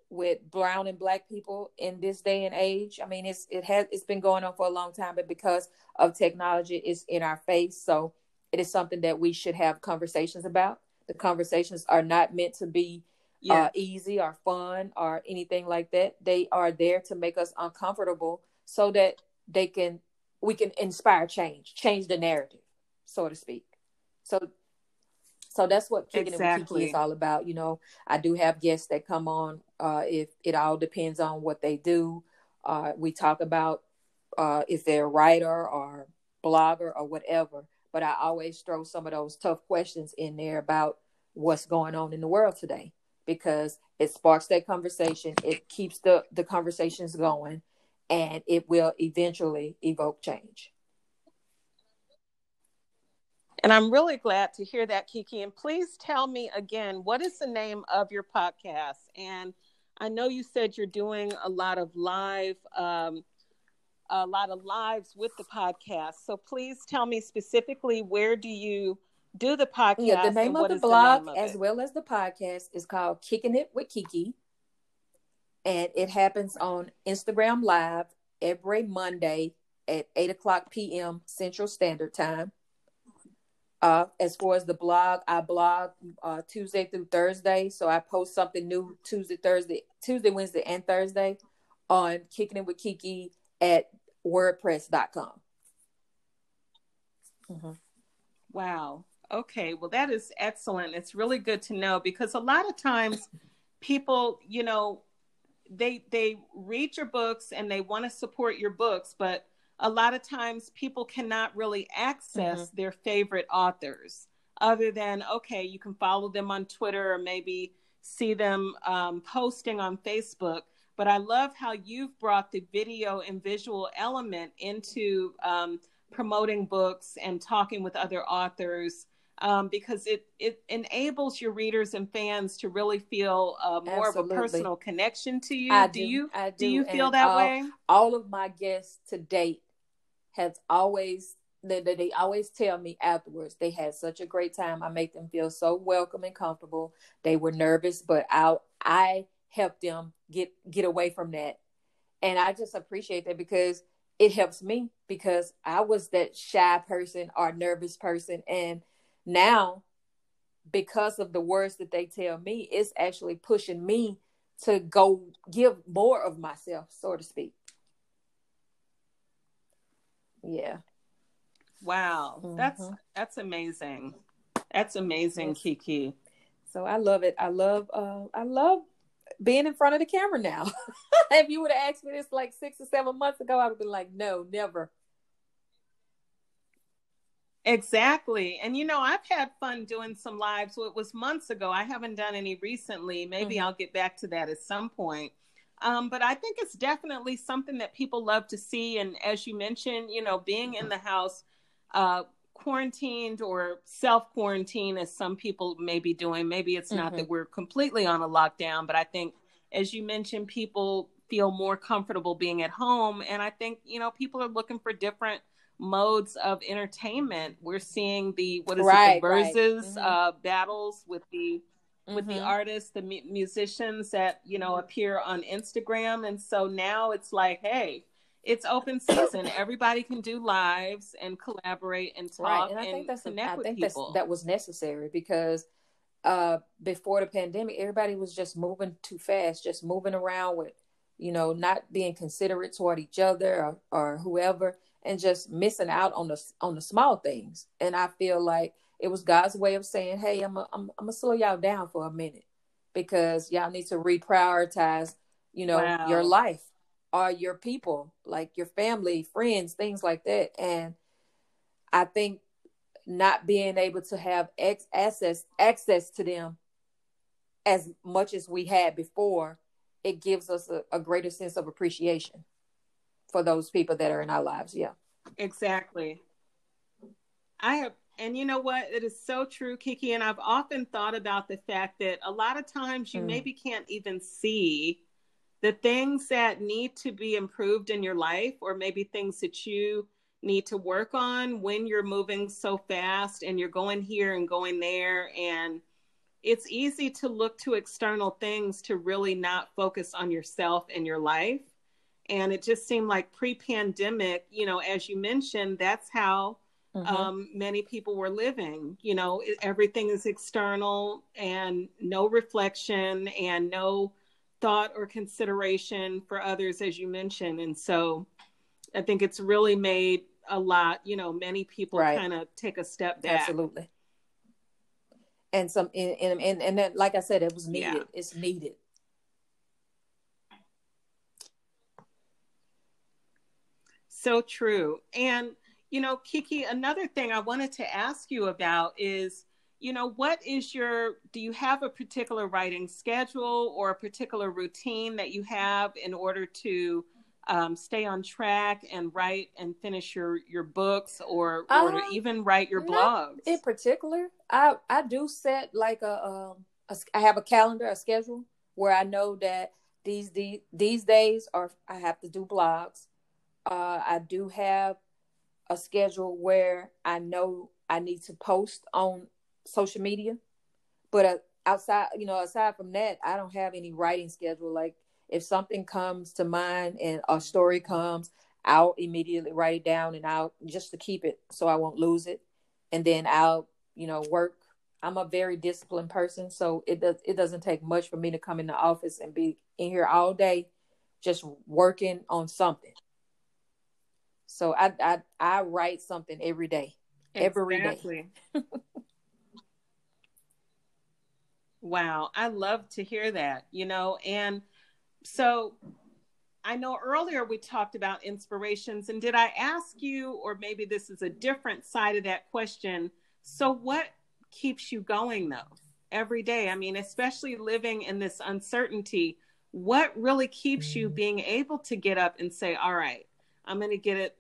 with brown and black people in this day and age. I mean, it's it has it's been going on for a long time, but because of technology, it's in our face. So it is something that we should have conversations about. The conversations are not meant to be yeah. uh, easy or fun or anything like that. They are there to make us uncomfortable so that they can we can inspire change, change the narrative, so to speak. So so that's what kicking exactly. it with Keke is all about. You know, I do have guests that come on. Uh, if it all depends on what they do, uh, we talk about uh, if they're a writer or blogger or whatever but I always throw some of those tough questions in there about what's going on in the world today because it sparks that conversation. It keeps the, the conversations going and it will eventually evoke change. And I'm really glad to hear that, Keke. And please tell me again, what is the name of your podcast? And I know you said you're doing a lot of live um, a lot of lives with the podcast. So please tell me specifically where do you do the podcast? Yeah, the name of the blog of as well as the podcast is called Kicking It with Keke. And it happens on Instagram Live every Monday at 8 o'clock p.m. Central Standard Time. Uh, as far as the blog, I blog uh, Tuesday through Thursday. So I post something new Tuesday, Thursday, Tuesday, Wednesday, and Thursday on Kicking It with Keke at wordpress.com. Mm-hmm. Wow. Okay. Well, that is excellent. It's really good to know because a lot of times people, you know, they they read your books and they want to support your books, but a lot of times people cannot really access mm-hmm. their favorite authors other than okay, you can follow them on Twitter or maybe see them um, posting on Facebook but I love how you've brought the video and visual element into um, promoting books and talking with other authors um, because it it enables your readers and fans to really feel uh, more Absolutely. of a personal connection to you. I do, do you I do, do you feel that all, way? All of my guests to date has always they, they always tell me afterwards they had such a great time. I make them feel so welcome and comfortable. They were nervous, but I I help them get get away from that. And I just appreciate that because it helps me because I was that shy person or nervous person and now because of the words that they tell me it's actually pushing me to go give more of myself so to speak yeah wow mm-hmm. that's that's amazing That's amazing, yes. Keke. So I love it. I love uh, I love being in front of the camera now. <laughs> if you would have asked me this like six or seven months ago, I would have been like, no, never. Exactly. And you know, I've had fun doing some lives. Well, it was months ago. I haven't done any recently. Maybe mm-hmm. I'll get back to that at some point. Um, but I think it's definitely something that people love to see. And as you mentioned, you know, being in the house, uh, quarantined or self quarantine, as some people may be doing. Maybe it's not mm-hmm. that we're completely on a lockdown, but I think, as you mentioned, people feel more comfortable being at home. And I think, you know, people are looking for different modes of entertainment. We're seeing the what is right, it, the verses right. mm-hmm. uh, battles with the mm-hmm. with the mm-hmm. artists, the mu- musicians that you know appear on Instagram, and so now it's like, hey, it's open season. Everybody can do lives and collaborate and talk right. and, I think that's connect a, I think people. that was necessary because uh, before the pandemic, everybody was just moving too fast, just moving around with, you know, not being considerate toward each other or, or whoever and just missing out on the on the small things. And I feel like it was God's way of saying, "Hey, I'm a, I'm I'm gonna slow y'all down for a minute because y'all need to reprioritize, you know, wow. your life or your people, like your family, friends, things like that." And I think not being able to have ex- access access to them as much as we had before, it gives us a, a greater sense of appreciation for those people that are in our lives. Yeah. Exactly. I have, and you know what? It is so true, Keke. And I've often thought about the fact that a lot of times you mm. maybe can't even see the things that need to be improved in your life, or maybe things that you need to work on when you're moving so fast and you're going here and going there. And it's easy to look to external things to really not focus on yourself and your life. And it just seemed like pre pandemic, you know, as you mentioned, that's how mm-hmm. um, many people were living. You know, everything is external and no reflection and no thought or consideration for others, as you mentioned. And so I think it's really made a lot, you know, many people right. kind of take a step back. Absolutely. And some, and, and, and, and then, like I said, it was needed. Yeah. It's needed. So true. And, you know, Keke, another thing I wanted to ask you about is, you know, what is your, do you have a particular writing schedule or a particular routine that you have in order to um, stay on track and write and finish your, your books or, or um, even write your blogs? In particular, I, I do set like a, um, a, I have a calendar, a schedule where I know that these, these, these days are, I have to do blogs uh, I do have a schedule where I know I need to post on social media, but uh, outside, you know, aside from that, I don't have any writing schedule. Like if something comes to mind and a story comes, I'll immediately write it down and I'll just to keep it so I won't lose it, and then I'll, you know, work. I'm a very disciplined person, so it does it doesn't take much for me to come in the office and be in here all day, just working on something. So I I I write something every day. Every exactly. day. wow, I love to hear that, you know, and so I know earlier we talked about inspirations and did I ask you or maybe this is a different side of that question. So what keeps you going though every day? I mean, especially living in this uncertainty, what really keeps you being able to get up and say, "All right, I'm going to get it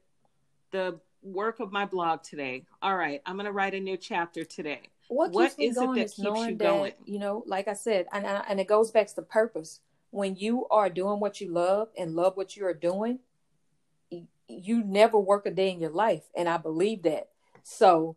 the work of my blog today. All right, I'm going to write a new chapter today. What, what is it that keeps you going? you know, like I said, and and it goes back to purpose. When you are doing what you love and love what you are doing, you never work a day in your life, and I believe that. So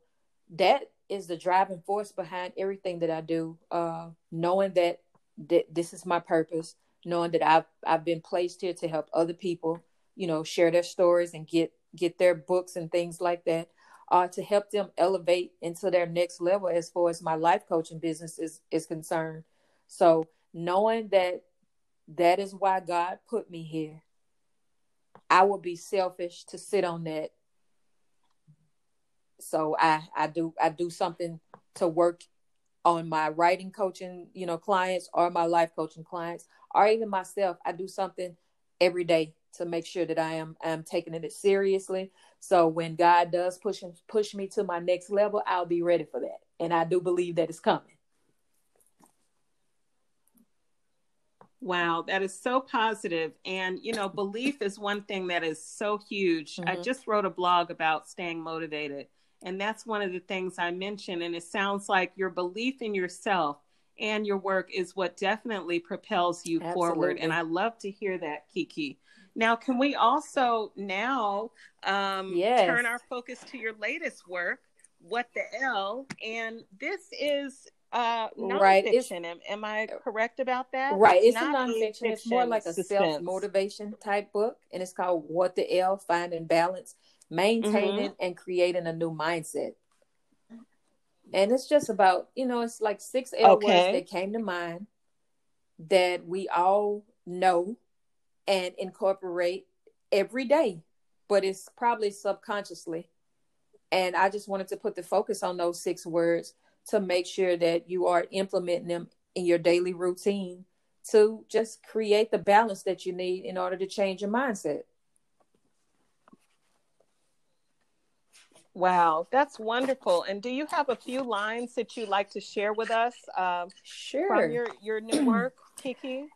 that is the driving force behind everything that I do. Uh, knowing that that this is my purpose, knowing that I've I've been placed here to help other people, you know, share their stories and get get their books and things like that uh, to help them elevate into their next level as far as my life coaching business is, is concerned. So knowing that that is why God put me here, I would be selfish to sit on that. So I, I do I do something to work on my writing coaching, you know, clients or my life coaching clients, or even myself. I do something every day to make sure that I am am taking it seriously. So when God does push push me to my next level, I'll be ready for that. And I do believe that it's coming. Wow, that is so positive. And, you know, belief is one thing that is so huge. Mm-hmm. I just wrote a blog about staying motivated. And that's one of the things I mentioned. And it sounds like your belief in yourself and your work is what definitely propels you Absolutely. forward. And I love to hear that, Keke. Now, can we also now um, yes. turn our focus to your latest work, What the L? And this is uh nonfiction. Right. It's, am, I correct about that? Right. It's, it's a nonfiction. It's more like a self motivation type book, and it's called What the L: Finding Balance, Maintaining, mm-hmm. and Creating a New Mindset. And it's just about you know, it's like six L okay. words that came to mind that we all know and incorporate every day, but it's probably subconsciously. And I just wanted to put the focus on those six words to make sure that you are implementing them in your daily routine to just create the balance that you need in order to change your mindset. Wow, that's wonderful. And do you have a few lines that you'd like to share with us um, sure. from your, your new work, Keke?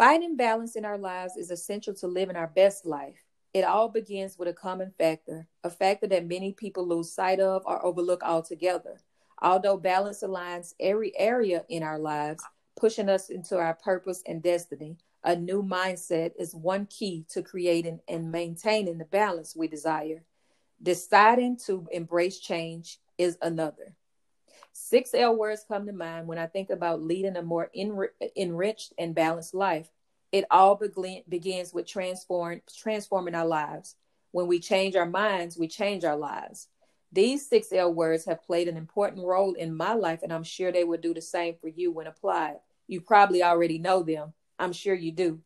Finding balance in our lives is essential to living our best life. It all begins with a common factor, a factor that many people lose sight of or overlook altogether. Although balance aligns every area in our lives, pushing us into our purpose and destiny, a new mindset is one key to creating and maintaining the balance we desire. Deciding to embrace change is another. Six L words come to mind when I think about leading a more enriched and balanced life. It all begin- begins with transform- transforming our lives. When we change our minds, we change our lives. These six L words have played an important role in my life, and I'm sure they will do the same for you when applied. You probably already know them. I'm sure you do.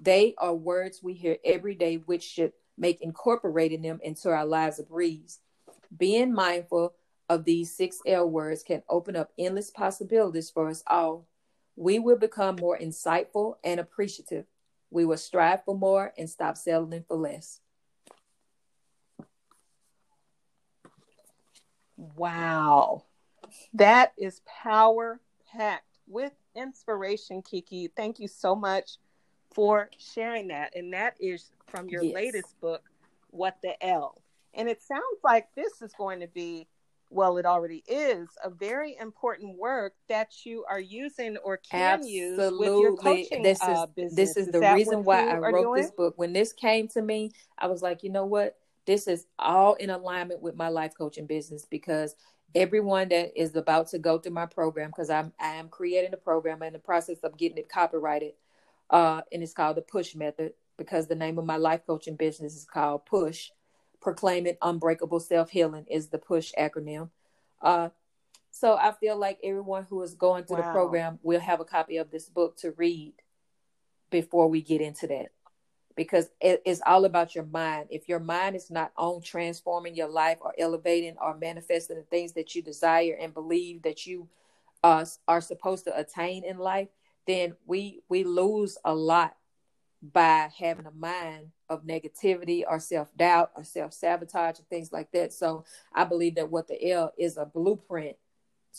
They are words we hear every day, which should make incorporating them into our lives a breeze. Being mindful of these six L words can open up endless possibilities for us all. We will become more insightful and appreciative. We will strive for more and stop settling for less. Wow. That is power packed with inspiration, Keke. Thank you so much for sharing that. And that is from your yes. latest book, What the L. And it sounds like this is going to be, well, it already is, a very important work that you are using or can Absolutely. use with your coaching this is, uh, business. This is, is the reason why I wrote doing? this book. When this came to me, I was like, you know what? this is all in alignment with my life coaching business because everyone that is about to go through my program because I'm I am creating a program in the process of getting it copyrighted uh and it's called the push method because the name of my life coaching business is called push proclaiming unbreakable self-healing is the push acronym uh so I feel like everyone who is going through wow. the program will have a copy of this book to read before we get into that because it is all about your mind. If your mind is not on transforming your life or elevating or manifesting the things that you desire and believe that you uh, are supposed to attain in life, then we we lose a lot by having a mind of negativity or self doubt or self sabotage and things like that. So I believe that what the L is a blueprint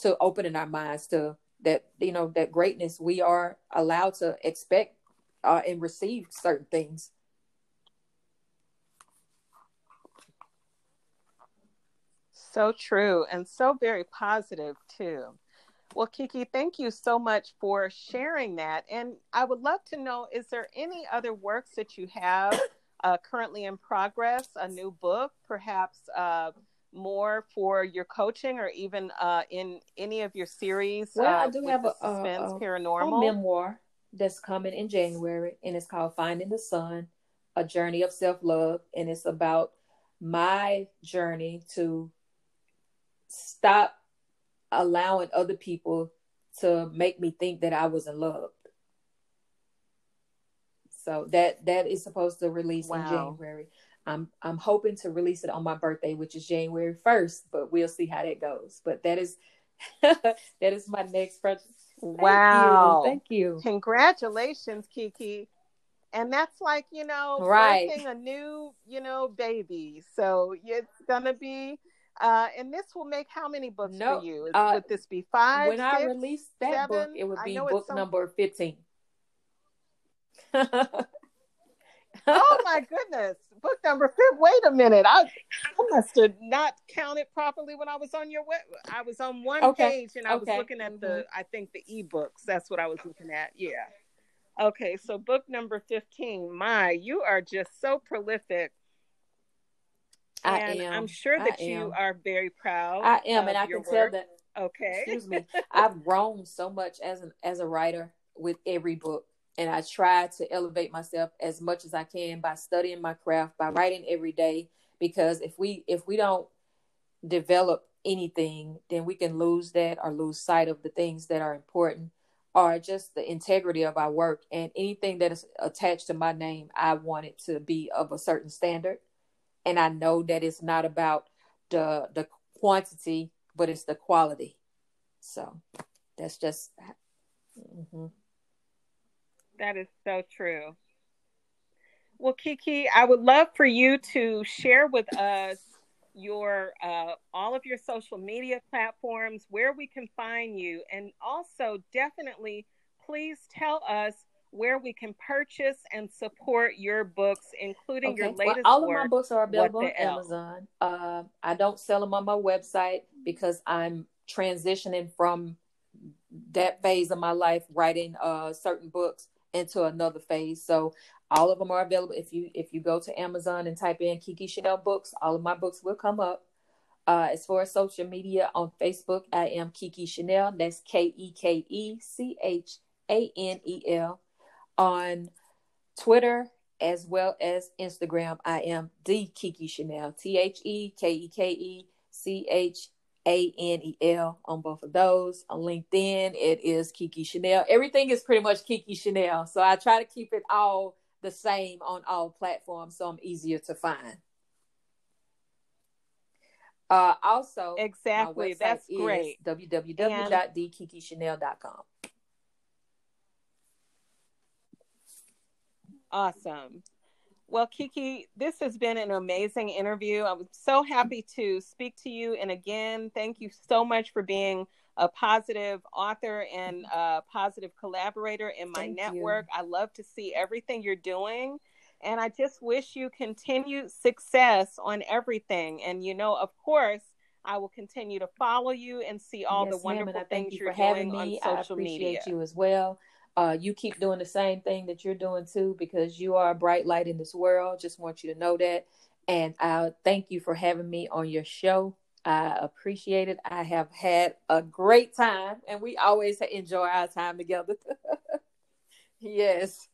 to opening our minds to that you know that greatness we are allowed to expect uh, and receive certain things. So true and so very positive too. Well, Keke, thank you so much for sharing that. And I would love to know is there any other works that you have uh, currently in progress, a new book, perhaps uh, more for your coaching or even uh, in any of your series? Well, I uh, do have a, suspense, a, paranormal. a memoir that's coming in January, and it's called Finding the Sun, A Journey of Self Love. And it's about my journey to stop allowing other people to make me think that I wasn't loved. So that that is supposed to release wow. in January. I'm I'm hoping to release it on my birthday, which is January 1st, but we'll see how that goes. But that is <laughs> that is my next project. Wow. Thank you. Thank you. Congratulations, Keke. And that's like, you know, right. a new, you know, baby. So it's gonna be uh, and this will make how many books for you? Is, uh, would this be five? When six, I release that seven? book, it would be book some... number fifteen. oh <laughs> my goodness. Book number fifth. Wait a minute. I, I must have not counted properly when I was on your web. I was on one okay. page and I okay. was looking at mm-hmm. the, I think the ebooks. That's what I was looking at. Yeah. Okay. So book number 15. My, you are just so prolific. I and am. I'm sure that you are very proud. I am, and I can work. tell that. Okay. Excuse me. <laughs> I've grown so much as an as a writer with every book and I try to elevate myself as much as I can by studying my craft, by writing every day. Because if we if we don't develop anything, then we can lose that or lose sight of the things that are important or just the integrity of our work. And anything that is attached to my name, I want it to be of a certain standard. And I know that it's not about the the quantity, but it's the quality. So that's just. Mm-hmm. That is so true. Well, Keke, I would love for you to share with us your uh, all of your social media platforms, where we can find you, and also definitely please tell us where we can purchase and support your books, including okay. your latest. Well, all work, of my books are available on Amazon. Uh, I don't sell them on my website because I'm transitioning from that phase of my life, writing uh, certain books into another phase. So all of them are available. If you if you go to Amazon and type in Keke Chanel books, all of my books will come up. Uh, as far as social media on Facebook, I am Keke Chanel. That's K E K E C H A N E L. On Twitter as well as Instagram, I am the Keke Chanel. T H E K E K E C H a N E L on both of those. On LinkedIn, it is Keke Chanel. Everything is pretty much Keke Chanel. So I try to keep it all the same on all platforms so I'm easier to find. Uh, also, exactly, that's great. www.thekekechanel.com. Awesome. Well, Keke, this has been an amazing interview. I'm so happy to speak to you. And again, thank you so much for being a positive author and a positive collaborator in my thank network. You. I love to see everything you're doing. And I just wish you continued success on everything. And, you know, of course, I will continue to follow you and see all yes, the wonderful things you are doing on social I appreciate media. you as well. Uh, you keep doing the same thing that you're doing too, because you are a bright light in this world. Just want you to know that. And I thank you for having me on your show. I appreciate it. I have had a great time, and we always enjoy our time together. <laughs> yes,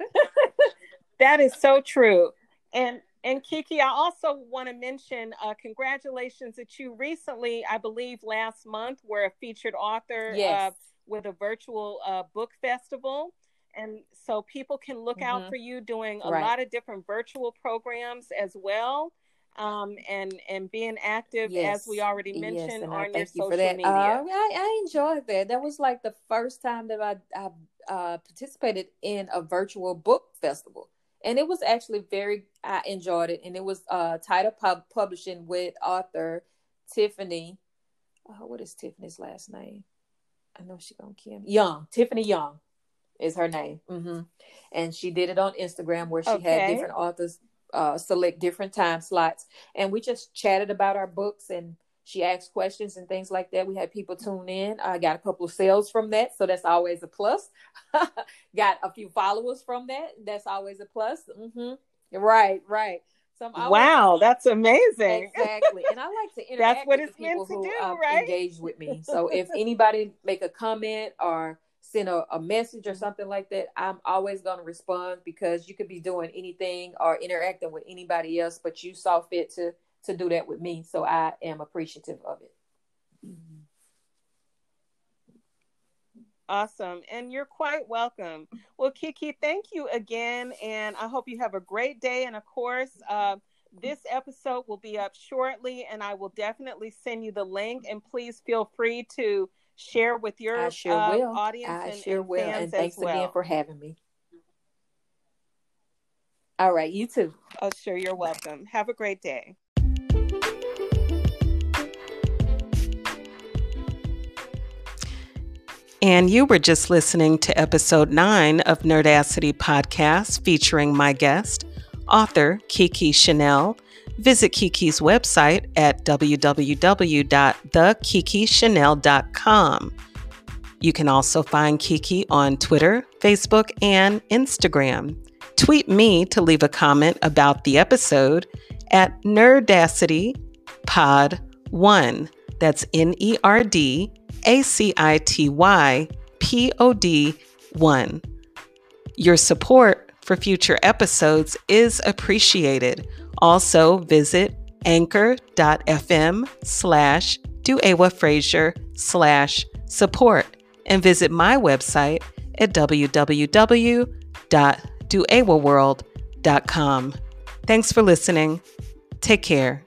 <laughs> that is so true. And and Keke, I also want to mention uh, congratulations that you recently, I believe last month, were a featured author. Yes. Uh, with a virtual uh, book festival. And so people can look mm-hmm. out for you doing a right. lot of different virtual programs as well. Um, and and being active yes. as we already mentioned yes, on your social you media. Uh, I, I enjoyed that. That was like the first time that I, I uh, participated in a virtual book festival, and it was actually very. I enjoyed it, and it was uh, title pub- publishing with author Tiffany. Uh, what is Tiffany's last name? I know she gonna kill me. Young, Tiffany Young is her name. Mm-hmm. And she did it on Instagram where she okay. had different authors uh, select different time slots, and we just chatted about our books and she asked questions and things like that. We had people tune in. I got a couple of sales from that, so that's always a plus. <laughs> got a few followers from that. That's always a plus. Mm-hmm. Right, right. So wow, that's amazing. Exactly. And I like to <laughs> interact that's what it's meant to who, do, um, right? engage with me. So <laughs> if anybody make a comment or send a, a message or something like that, I'm always going to respond because you could be doing anything or interacting with anybody else, but you saw fit to to do that with me. So I am appreciative of it. Awesome. And you're quite welcome. Well, Keke, thank you again. And I hope you have a great day. And of course, uh, this episode will be up shortly, and I will definitely send you the link. And please feel free to share with your I sure uh, will. audience I and, sure and will. And thanks well. again for having me. All right, you too. Oh, sure, you're welcome. Have a great day. And you were just listening to episode nine of Nerdacity Podcast featuring my guest, author Keke Chanel. Visit Keke's website at www.thekekechanel.com. You can also find Kiki on Twitter, Facebook, and Instagram. Tweet me to leave a comment about the episode at Nerdacity Pod 1. That's N E R D A C I T Y P O D 1. Your support for future episodes is appreciated. Also, visit anchor.fm slash Duewa Frazier slash support and visit my website at www.duewaworld.com. Thanks for listening. Take care.